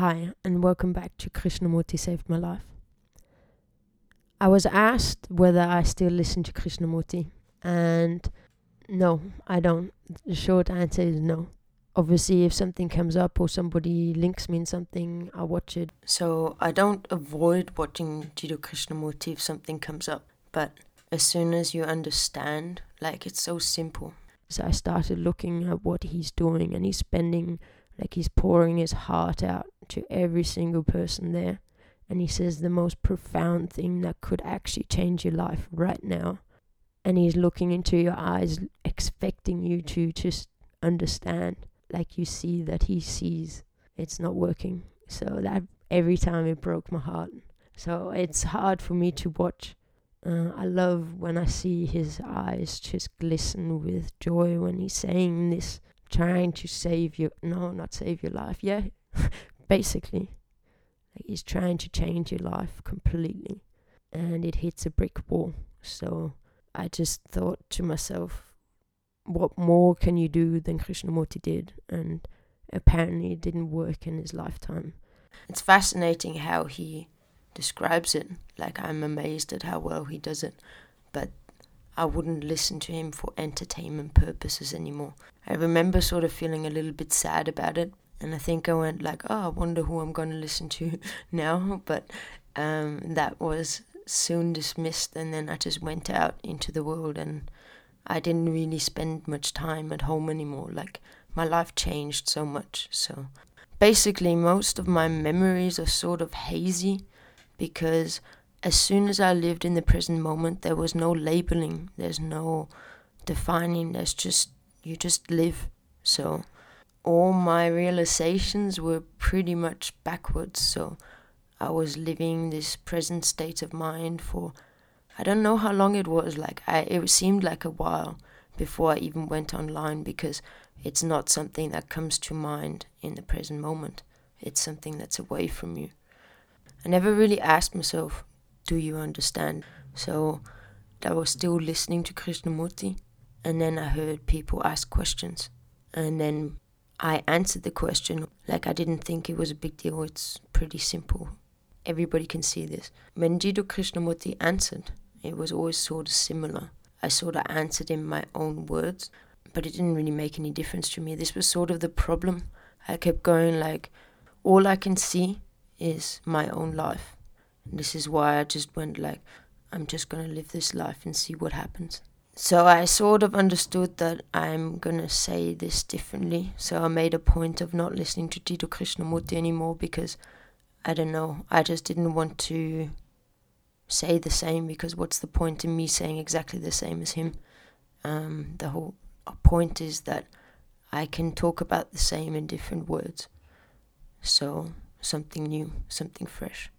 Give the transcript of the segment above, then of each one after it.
Hi, and welcome back to Krishnamurti Saved My Life. I was asked whether I still listen to Krishnamurti, and no, I don't. The short answer is no. Obviously, if something comes up or somebody links me in something, I'll watch it. So I don't avoid watching Jiddu Krishnamurti if something comes up, but as soon as you understand, like it's so simple. So I started looking at what he's doing, and he's spending, like, he's pouring his heart out to every single person there. And he says the most profound thing that could actually change your life right now. And he's looking into your eyes, expecting you to just understand, like you see that he sees it's not working. So that every time it broke my heart. So it's hard for me to watch. Uh, I love when I see his eyes just glisten with joy when he's saying this, trying to save you. No, not save your life. Yeah, basically. Like he's trying to change your life completely. And it hits a brick wall. So I just thought to myself, what more can you do than Krishnamurti did? And apparently it didn't work in his lifetime. It's fascinating how he describes it. Like, I'm amazed at how well he does it. But I wouldn't listen to him for entertainment purposes anymore. I remember sort of feeling a little bit sad about it. And I think I went like, oh, I wonder who I'm going to listen to now. But um, that was soon dismissed. And then I just went out into the world and I didn't really spend much time at home anymore. Like, my life changed so much. So basically, most of my memories are sort of hazy because as soon as I lived in the present moment, there was no labeling, there's no defining, there's just, you just live. So all my realizations were pretty much backwards. So I was living this present state of mind for, I don't know how long it was, like, I, it seemed like a while before I even went online because it's not something that comes to mind in the present moment. It's something that's away from you. I never really asked myself, do you understand? So I was still listening to Krishnamurti, and then I heard people ask questions. And then I answered the question like I didn't think it was a big deal. It's pretty simple. Everybody can see this. When Jiddu Krishnamurti answered, it was always sort of similar. I sort of answered in my own words, but it didn't really make any difference to me. This was sort of the problem. I kept going like, all I can see is my own life. And this is why I just went like, I'm just gonna live this life and see what happens. So I sort of understood that I'm gonna say this differently. So I made a point of not listening to Jiddu Krishnamurti anymore because I don't know, I just didn't want to say the same because what's the point in me saying exactly the same as him? Um, the whole point is that I can talk about the same in different words. So something new, something fresh.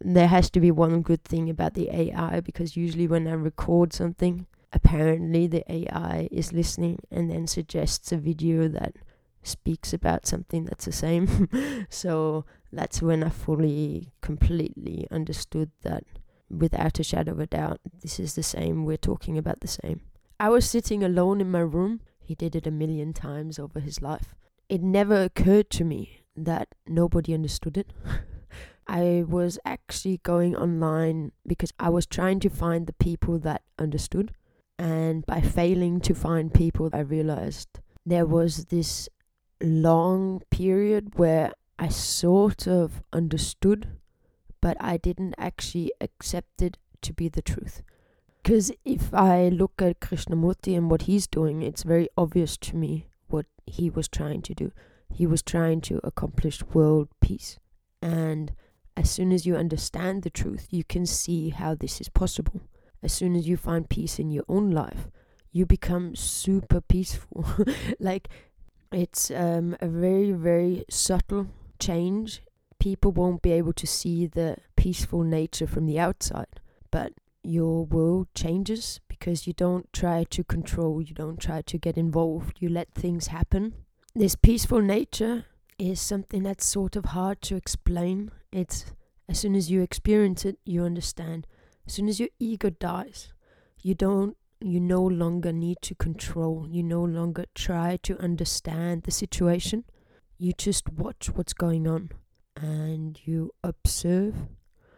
There has to be one good thing about the AI because usually when I record something, apparently the AI is listening and then suggests a video that speaks about something that's the same. so that's when I fully, completely understood that without a shadow of a doubt, this is the same. We're talking about the same. I was sitting alone in my room. He did it a million times over his life. It never occurred to me that nobody understood it. I was actually going online because I was trying to find the people that understood. And by failing to find people, I realized there was this long period where I sort of understood, but I didn't actually accept it to be the truth. Because if I look at Krishnamurti and what he's doing, it's very obvious to me what he was trying to do. He was trying to accomplish world peace. And as soon as you understand the truth, you can see how this is possible. As soon as you find peace in your own life, you become super peaceful. like, it's um, a very, very subtle change. People won't be able to see the peaceful nature from the outside, but your world changes because you don't try to control, you don't try to get involved, you let things happen this peaceful nature is something that's sort of hard to explain. It's as soon as you experience it, you understand. As soon as your ego dies, you don't you no longer need to control. You no longer try to understand the situation. You just watch what's going on. and you observe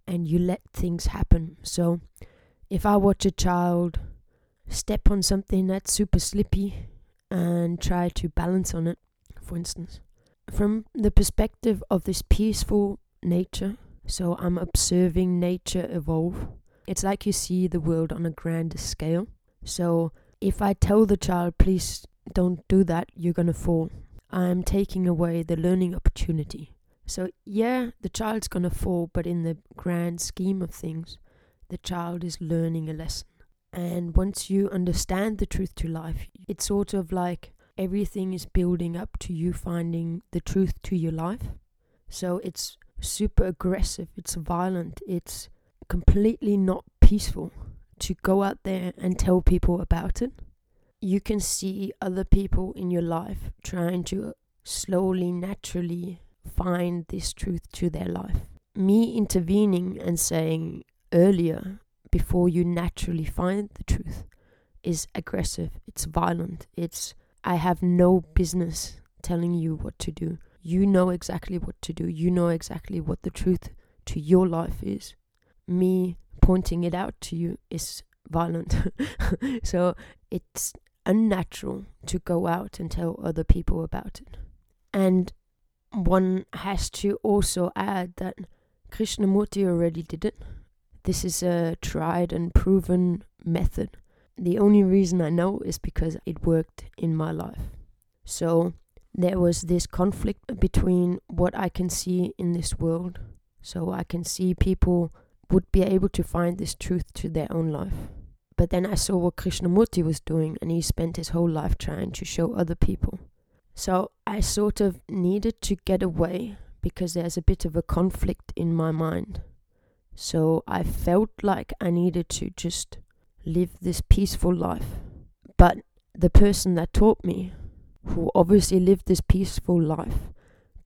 and you let things happen. So if I watch a child step on something that's super slippy and try to balance on it, for instance, from the perspective of this peaceful nature, so I'm observing nature evolve. It's like you see the world on a grander scale. So if I tell the child, please don't do that, you're gonna fall, I'm taking away the learning opportunity. So, yeah, the child's gonna fall, but in the grand scheme of things, the child is learning a lesson. And once you understand the truth to life, it's sort of like everything is building up to you finding the truth to your life. So it's super aggressive, it's violent, it's completely not peaceful to go out there and tell people about it. You can see other people in your life trying to slowly, naturally find this truth to their life. Me intervening and saying earlier, before you naturally find the truth, is aggressive, it's violent, it's I have no business telling you what to do. You know exactly what to do. You know exactly what the truth to your life is. Me pointing it out to you is violent. so it's unnatural to go out and tell other people about it. And one has to also add that Krishnamurti already did it. This is a tried and proven method. The only reason I know is because it worked in my life. So there was this conflict between what I can see in this world. So I can see people would be able to find this truth to their own life. But then I saw what Krishnamurti was doing, and he spent his whole life trying to show other people. So I sort of needed to get away because there's a bit of a conflict in my mind. So I felt like I needed to just live this peaceful life. But the person that taught me, who obviously lived this peaceful life,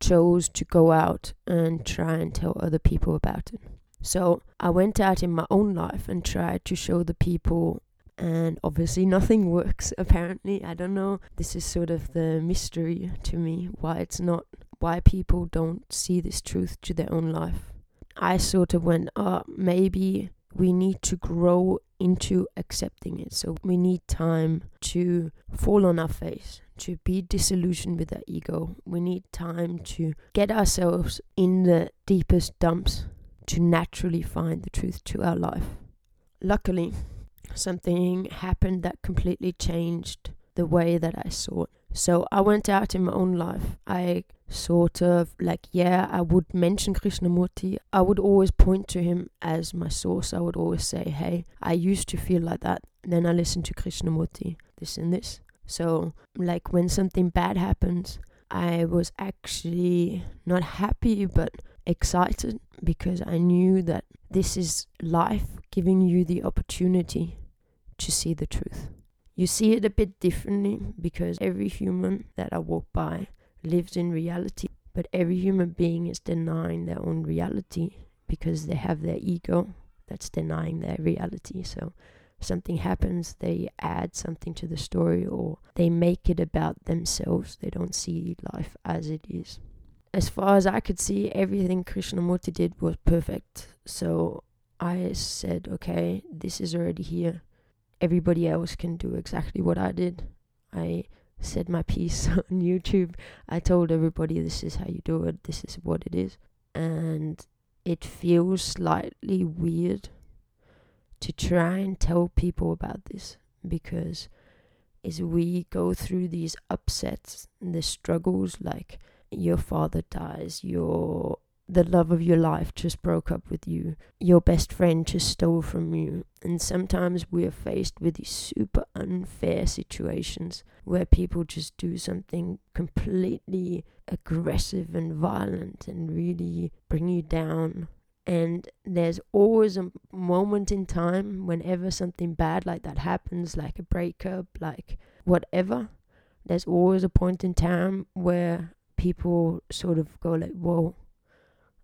chose to go out and try and tell other people about it. So I went out in my own life and tried to show the people and obviously nothing works apparently. I don't know. This is sort of the mystery to me why it's not why people don't see this truth to their own life. I sort of went uh maybe we need to grow into accepting it. So we need time to fall on our face to be disillusioned with our ego. We need time to get ourselves in the deepest dumps to naturally find the truth to our life luckily something happened that completely changed the way that I saw it. So I went out in my own life. I sort of like, yeah, I would mention Krishnamurti. I would always point to him as my source. I would always say, hey, I used to feel like that. Then I listened to Krishnamurti, this and this. So, like, when something bad happens, I was actually not happy but excited because I knew that this is life giving you the opportunity to see the truth. You see it a bit differently because every human that I walk by lives in reality, but every human being is denying their own reality because they have their ego that's denying their reality. So something happens, they add something to the story or they make it about themselves. They don't see life as it is. As far as I could see, everything Krishnamurti did was perfect. So I said, okay, this is already here everybody else can do exactly what I did. I said my piece on YouTube. I told everybody this is how you do it, this is what it is. And it feels slightly weird to try and tell people about this because as we go through these upsets and the struggles like your father dies, your the love of your life just broke up with you, your best friend just stole from you. And sometimes we are faced with these super unfair situations where people just do something completely aggressive and violent and really bring you down. And there's always a moment in time whenever something bad like that happens, like a breakup, like whatever, there's always a point in time where people sort of go like, whoa,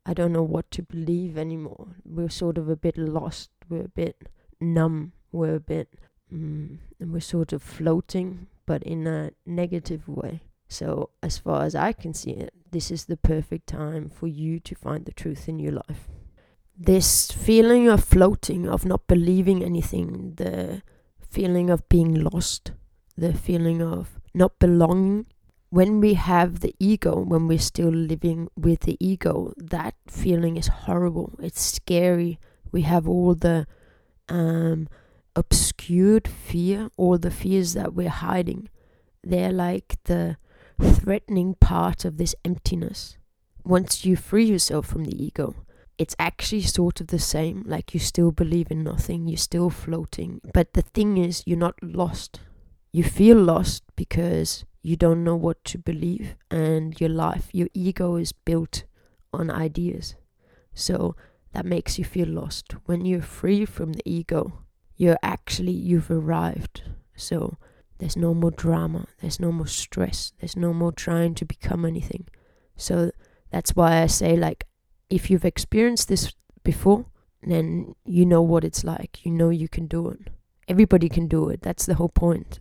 I don't know what to believe anymore. We're sort of a bit lost. We're a bit numb. We're a bit, mm, and we're sort of floating, but in a negative way. So, as far as I can see it, this is the perfect time for you to find the truth in your life. This feeling of floating, of not believing anything, the feeling of being lost, the feeling of not belonging. When we have the ego, when we're still living with the ego, that feeling is horrible. It's scary. We have all the um, obscured fear, all the fears that we're hiding. They're like the threatening part of this emptiness. Once you free yourself from the ego, it's actually sort of the same. Like you still believe in nothing, you're still floating. But the thing is, you're not lost. You feel lost because you don't know what to believe, and your life, your ego is built on ideas. So that makes you feel lost. When you're free from the ego, you're actually, you've arrived. So there's no more drama. There's no more stress. There's no more trying to become anything. So that's why I say, like, if you've experienced this before, then you know what it's like. You know you can do it. Everybody can do it. That's the whole point.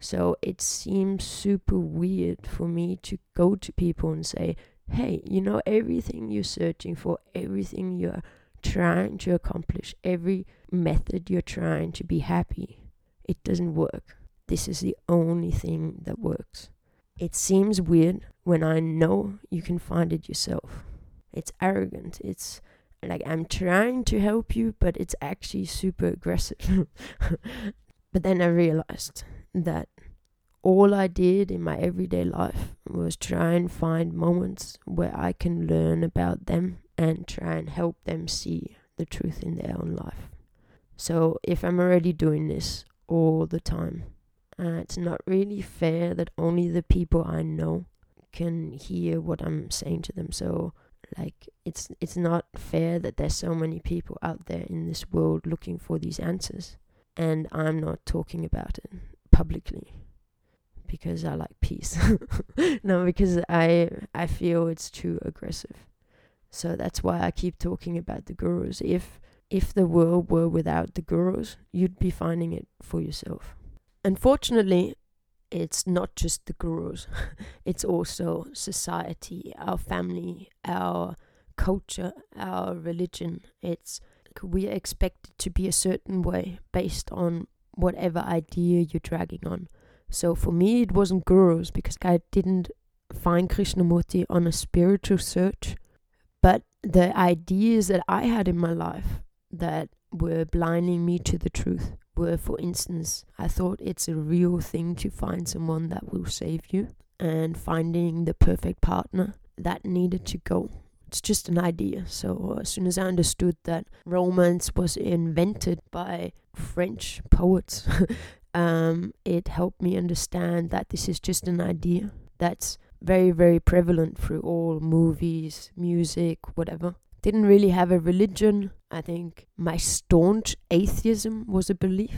So it seems super weird for me to go to people and say, hey, you know, everything you're searching for, everything you're trying to accomplish, every method you're trying to be happy, it doesn't work this is the only thing that works. It seems weird when I know you can find it yourself. It's arrogant. It's like I'm trying to help you, but it's actually super aggressive. but then I realized that all I did in my everyday life was try and find moments where I can learn about them and try and help them see the truth in their own life. So if I'm already doing this all the time, uh, it's not really fair that only the people I know can hear what I'm saying to them. So like it's it's not fair that there's so many people out there in this world looking for these answers and I'm not talking about it publicly because I like peace. no, because I I feel it's too aggressive. So that's why I keep talking about the gurus. If if the world were without the gurus, you'd be finding it for yourself. Unfortunately, it's not just the gurus, it's also society, our family, our culture, our religion. It's we are expected to be a certain way based on whatever idea you're dragging on. So for me, it wasn't gurus because I didn't find Krishnamurti on a spiritual search, but the ideas that I had in my life that were blinding me to the truth were, for instance, I thought it's a real thing to find someone that will save you, and finding the perfect partner that needed to go. It's just an idea. So, as soon as I understood that romance was invented by French poets, um, it helped me understand that this is just an idea that's very, very prevalent through all movies, music, whatever didn't really have a religion. I think my staunch atheism was a belief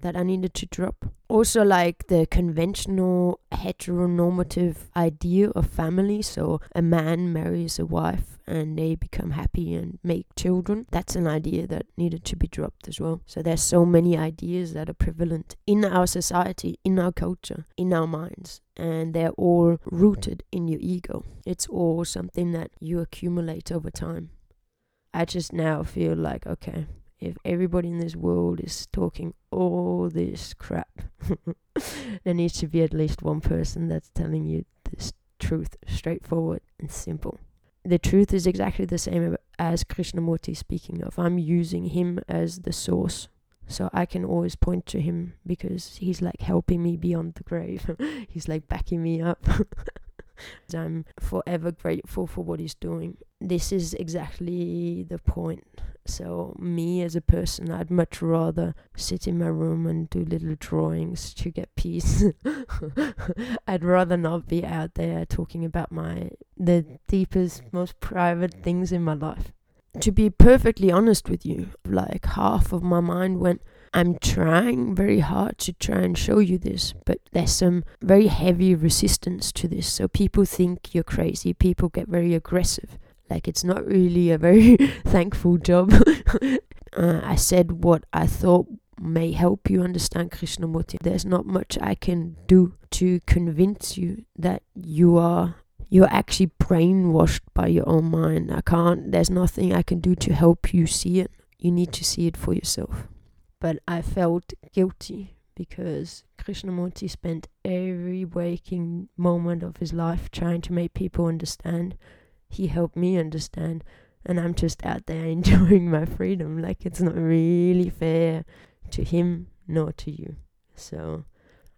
that I needed to drop. Also, like the conventional heteronormative idea of family. So, a man marries a wife and they become happy and make children. That's an idea that needed to be dropped as well. So, there's so many ideas that are prevalent in our society, in our culture, in our minds. And they're all rooted in your ego. It's all something that you accumulate over time. I just now feel like, okay, if everybody in this world is talking all this crap, there needs to be at least one person that's telling you this truth straightforward and simple. The truth is exactly the same as Krishnamurti speaking of. I'm using him as the source. So I can always point to him because he's like helping me beyond the grave. he's like backing me up. I'm forever grateful for what he's doing. This is exactly the point so, me as a person, I'd much rather sit in my room and do little drawings to get peace. I'd rather not be out there talking about my the deepest, most private things in my life. To be perfectly honest with you, like half of my mind went, I'm trying very hard to try and show you this, but there's some very heavy resistance to this. So people think you're crazy. People get very aggressive. Like it's not really a very thankful job. uh, I said what I thought may help you understand Krishnamurti. There's not much I can do to convince you that you are you're actually brainwashed by your own mind. I can't there's nothing I can do to help you see it. You need to see it for yourself. But I felt guilty because Krishnamurti spent every waking moment of his life trying to make people understand. He helped me understand and I'm just out there enjoying my freedom. Like it's not really fair to him nor to you. So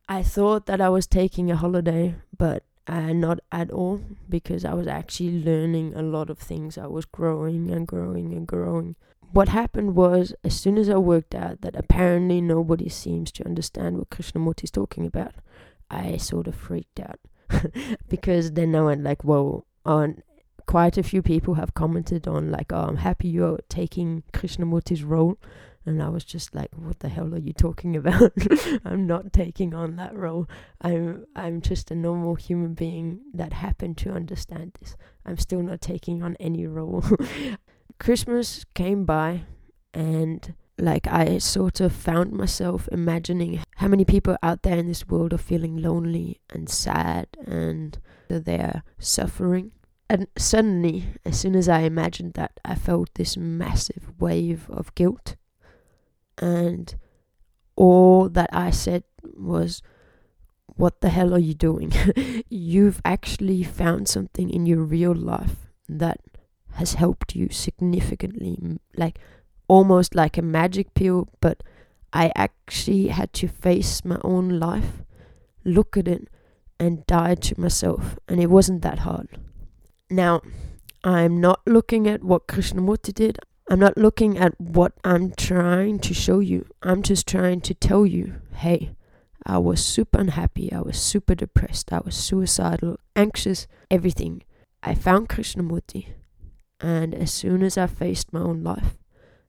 I thought that I was taking a holiday, but uh, not at all because I was actually learning a lot of things. I was growing and growing and growing. What happened was, as soon as I worked out that apparently nobody seems to understand what Krishnamurti is talking about, I sort of freaked out because then I went like, "Whoa!" On quite a few people have commented on like, "Oh, I'm happy you're taking Krishnamurti's role," and I was just like, "What the hell are you talking about? I'm not taking on that role. I'm I'm just a normal human being that happened to understand this. I'm still not taking on any role." Christmas came by, and like I sort of found myself imagining how many people out there in this world are feeling lonely and sad and they're suffering and suddenly, as soon as I imagined that, I felt this massive wave of guilt. And all that I said was, What the hell are you doing? You've actually found something in your real life that has helped you significantly, like almost like a magic pill, but I actually had to face my own life, look at it, and die to myself. And it wasn't that hard. Now, I'm not looking at what Krishnamurti did. I'm not looking at what I'm trying to show you. I'm just trying to tell you hey, I was super unhappy. I was super depressed. I was suicidal, anxious, everything. I found Krishnamurti. And as soon as I faced my own life,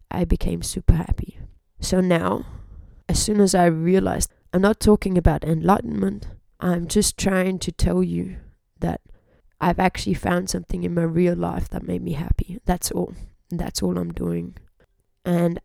I became super happy. So now, as soon as I realized I'm not talking about enlightenment, I'm just trying to tell you that I've actually found something in my real life that made me happy. That's all. That's all I'm doing. And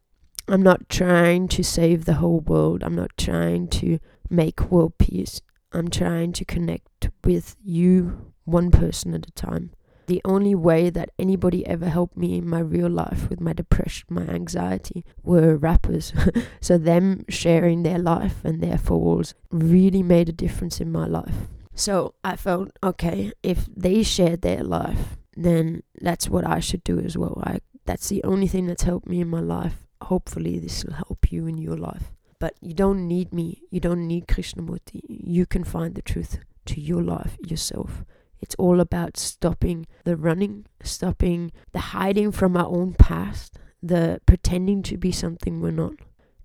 I'm not trying to save the whole world. I'm not trying to make world peace. I'm trying to connect with you, one person at a time. The only way that anybody ever helped me in my real life with my depression, my anxiety, were rappers. so, them sharing their life and their falls really made a difference in my life. So I felt, okay, if they shared their life, then that's what I should do as well. I, that's the only thing that's helped me in my life. Hopefully, this will help you in your life. But you don't need me. You don't need Krishnamurti. You can find the truth to your life yourself. It's all about stopping the running, stopping the hiding from our own past, the pretending to be something we're not,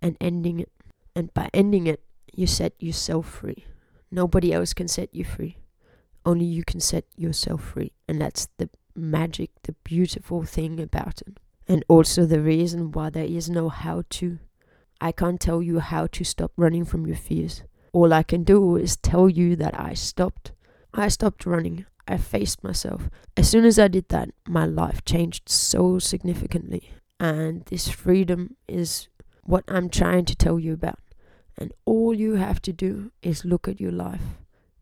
and ending it. And by ending it, you set yourself free. Nobody else can set you free. Only you can set yourself free. And that's the magic, the beautiful thing about it. And also the reason why there is no how to. I can't tell you how to stop running from your fears. All I can do is tell you that I stopped. I stopped running. I faced myself. As soon as I did that, my life changed so significantly. And this freedom is what I'm trying to tell you about. And all you have to do is look at your life,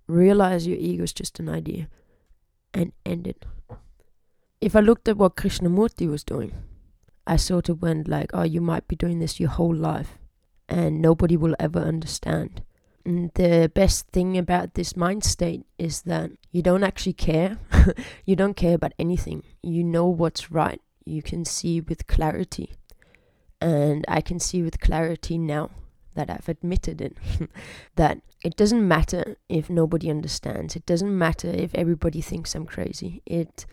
realize your ego is just an idea, and end it. If I looked at what Krishnamurti was doing, I sort of went like, oh, you might be doing this your whole life, and nobody will ever understand. The best thing about this mind state is that you don't actually care. you don't care about anything. You know what's right. You can see with clarity. And I can see with clarity now that I've admitted it. that it doesn't matter if nobody understands. It doesn't matter if everybody thinks I'm crazy. It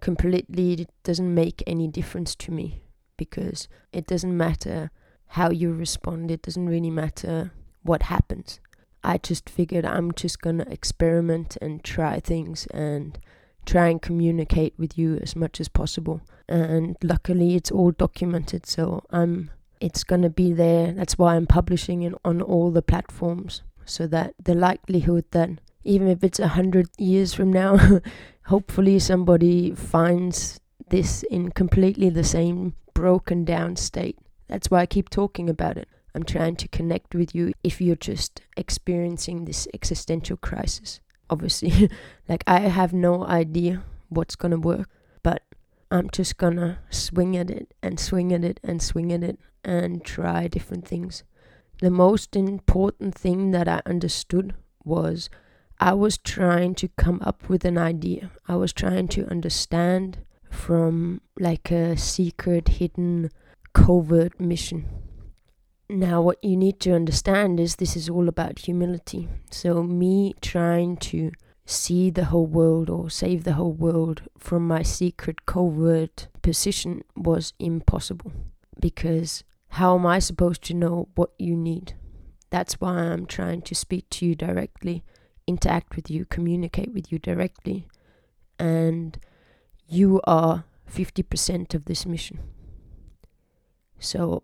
completely doesn't make any difference to me because it doesn't matter how you respond. It doesn't really matter what happens. I just figured I'm just gonna experiment and try things and try and communicate with you as much as possible. And luckily, it's all documented, so I'm it's to be there. That's why I'm publishing it on all the platforms so that the likelihood that even if it's a hundred years from now, hopefully somebody finds this in completely the same broken down state. That's why I keep talking about it. I'm trying to connect with you if you're just experiencing this existential crisis. Obviously, like I have no idea what's gonna work, but I'm just gonna swing at it and swing at it and swing at it and try different things. The most important thing that I understood was I was trying to come up with an idea. I was trying to understand from like a secret, hidden, covert mission now, what you need to understand is this is all about humility. So, me trying to see the whole world or save the whole world from my secret covert position was impossible. Because how am I supposed to know what you need? That's why I'm trying to speak to you directly, interact with you, communicate with you directly. And you are 50% of this mission. So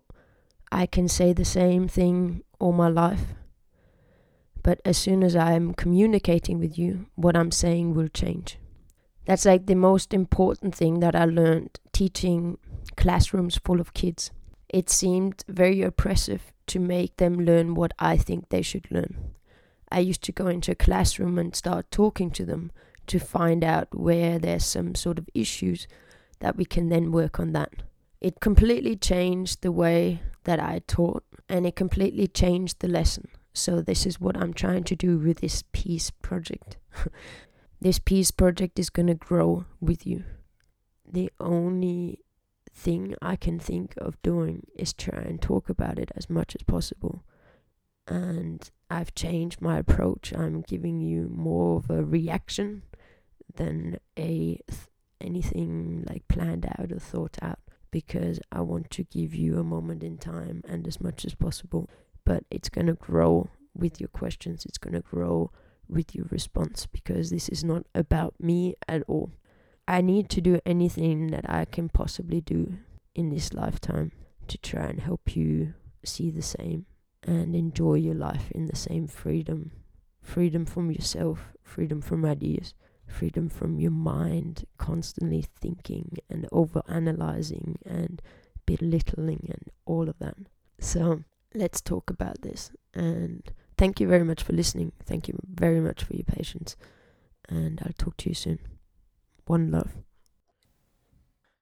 I can say the same thing all my life. But as soon as I'm communicating with you, what I'm saying will change. That's like the most important thing that I learned teaching classrooms full of kids. It seemed very oppressive to make them learn what I think they should learn. I used to go into a classroom and start talking to them to find out where there's some sort of issues that we can then work on that. It completely changed the way that I taught and it completely changed the lesson. So, this is what I'm trying to do with this peace project. this peace project is going to grow with you. The only thing I can think of doing is try and talk about it as much as possible. And I've changed my approach. I'm giving you more of a reaction than a th- anything like planned out or thought out because I want to give you a moment in time and as much as possible. But it's going to grow with your questions, it's going to grow with your response because this is not about me at all. I need to do anything that I can possibly do in this lifetime to try and help you see the same and enjoy your life in the same freedom freedom from yourself, freedom from ideas freedom from your mind constantly thinking and over analyzing and belittling and all of that. So let's talk about this. And thank you very much for listening. Thank you very much for your patience. And I'll talk to you soon. One love.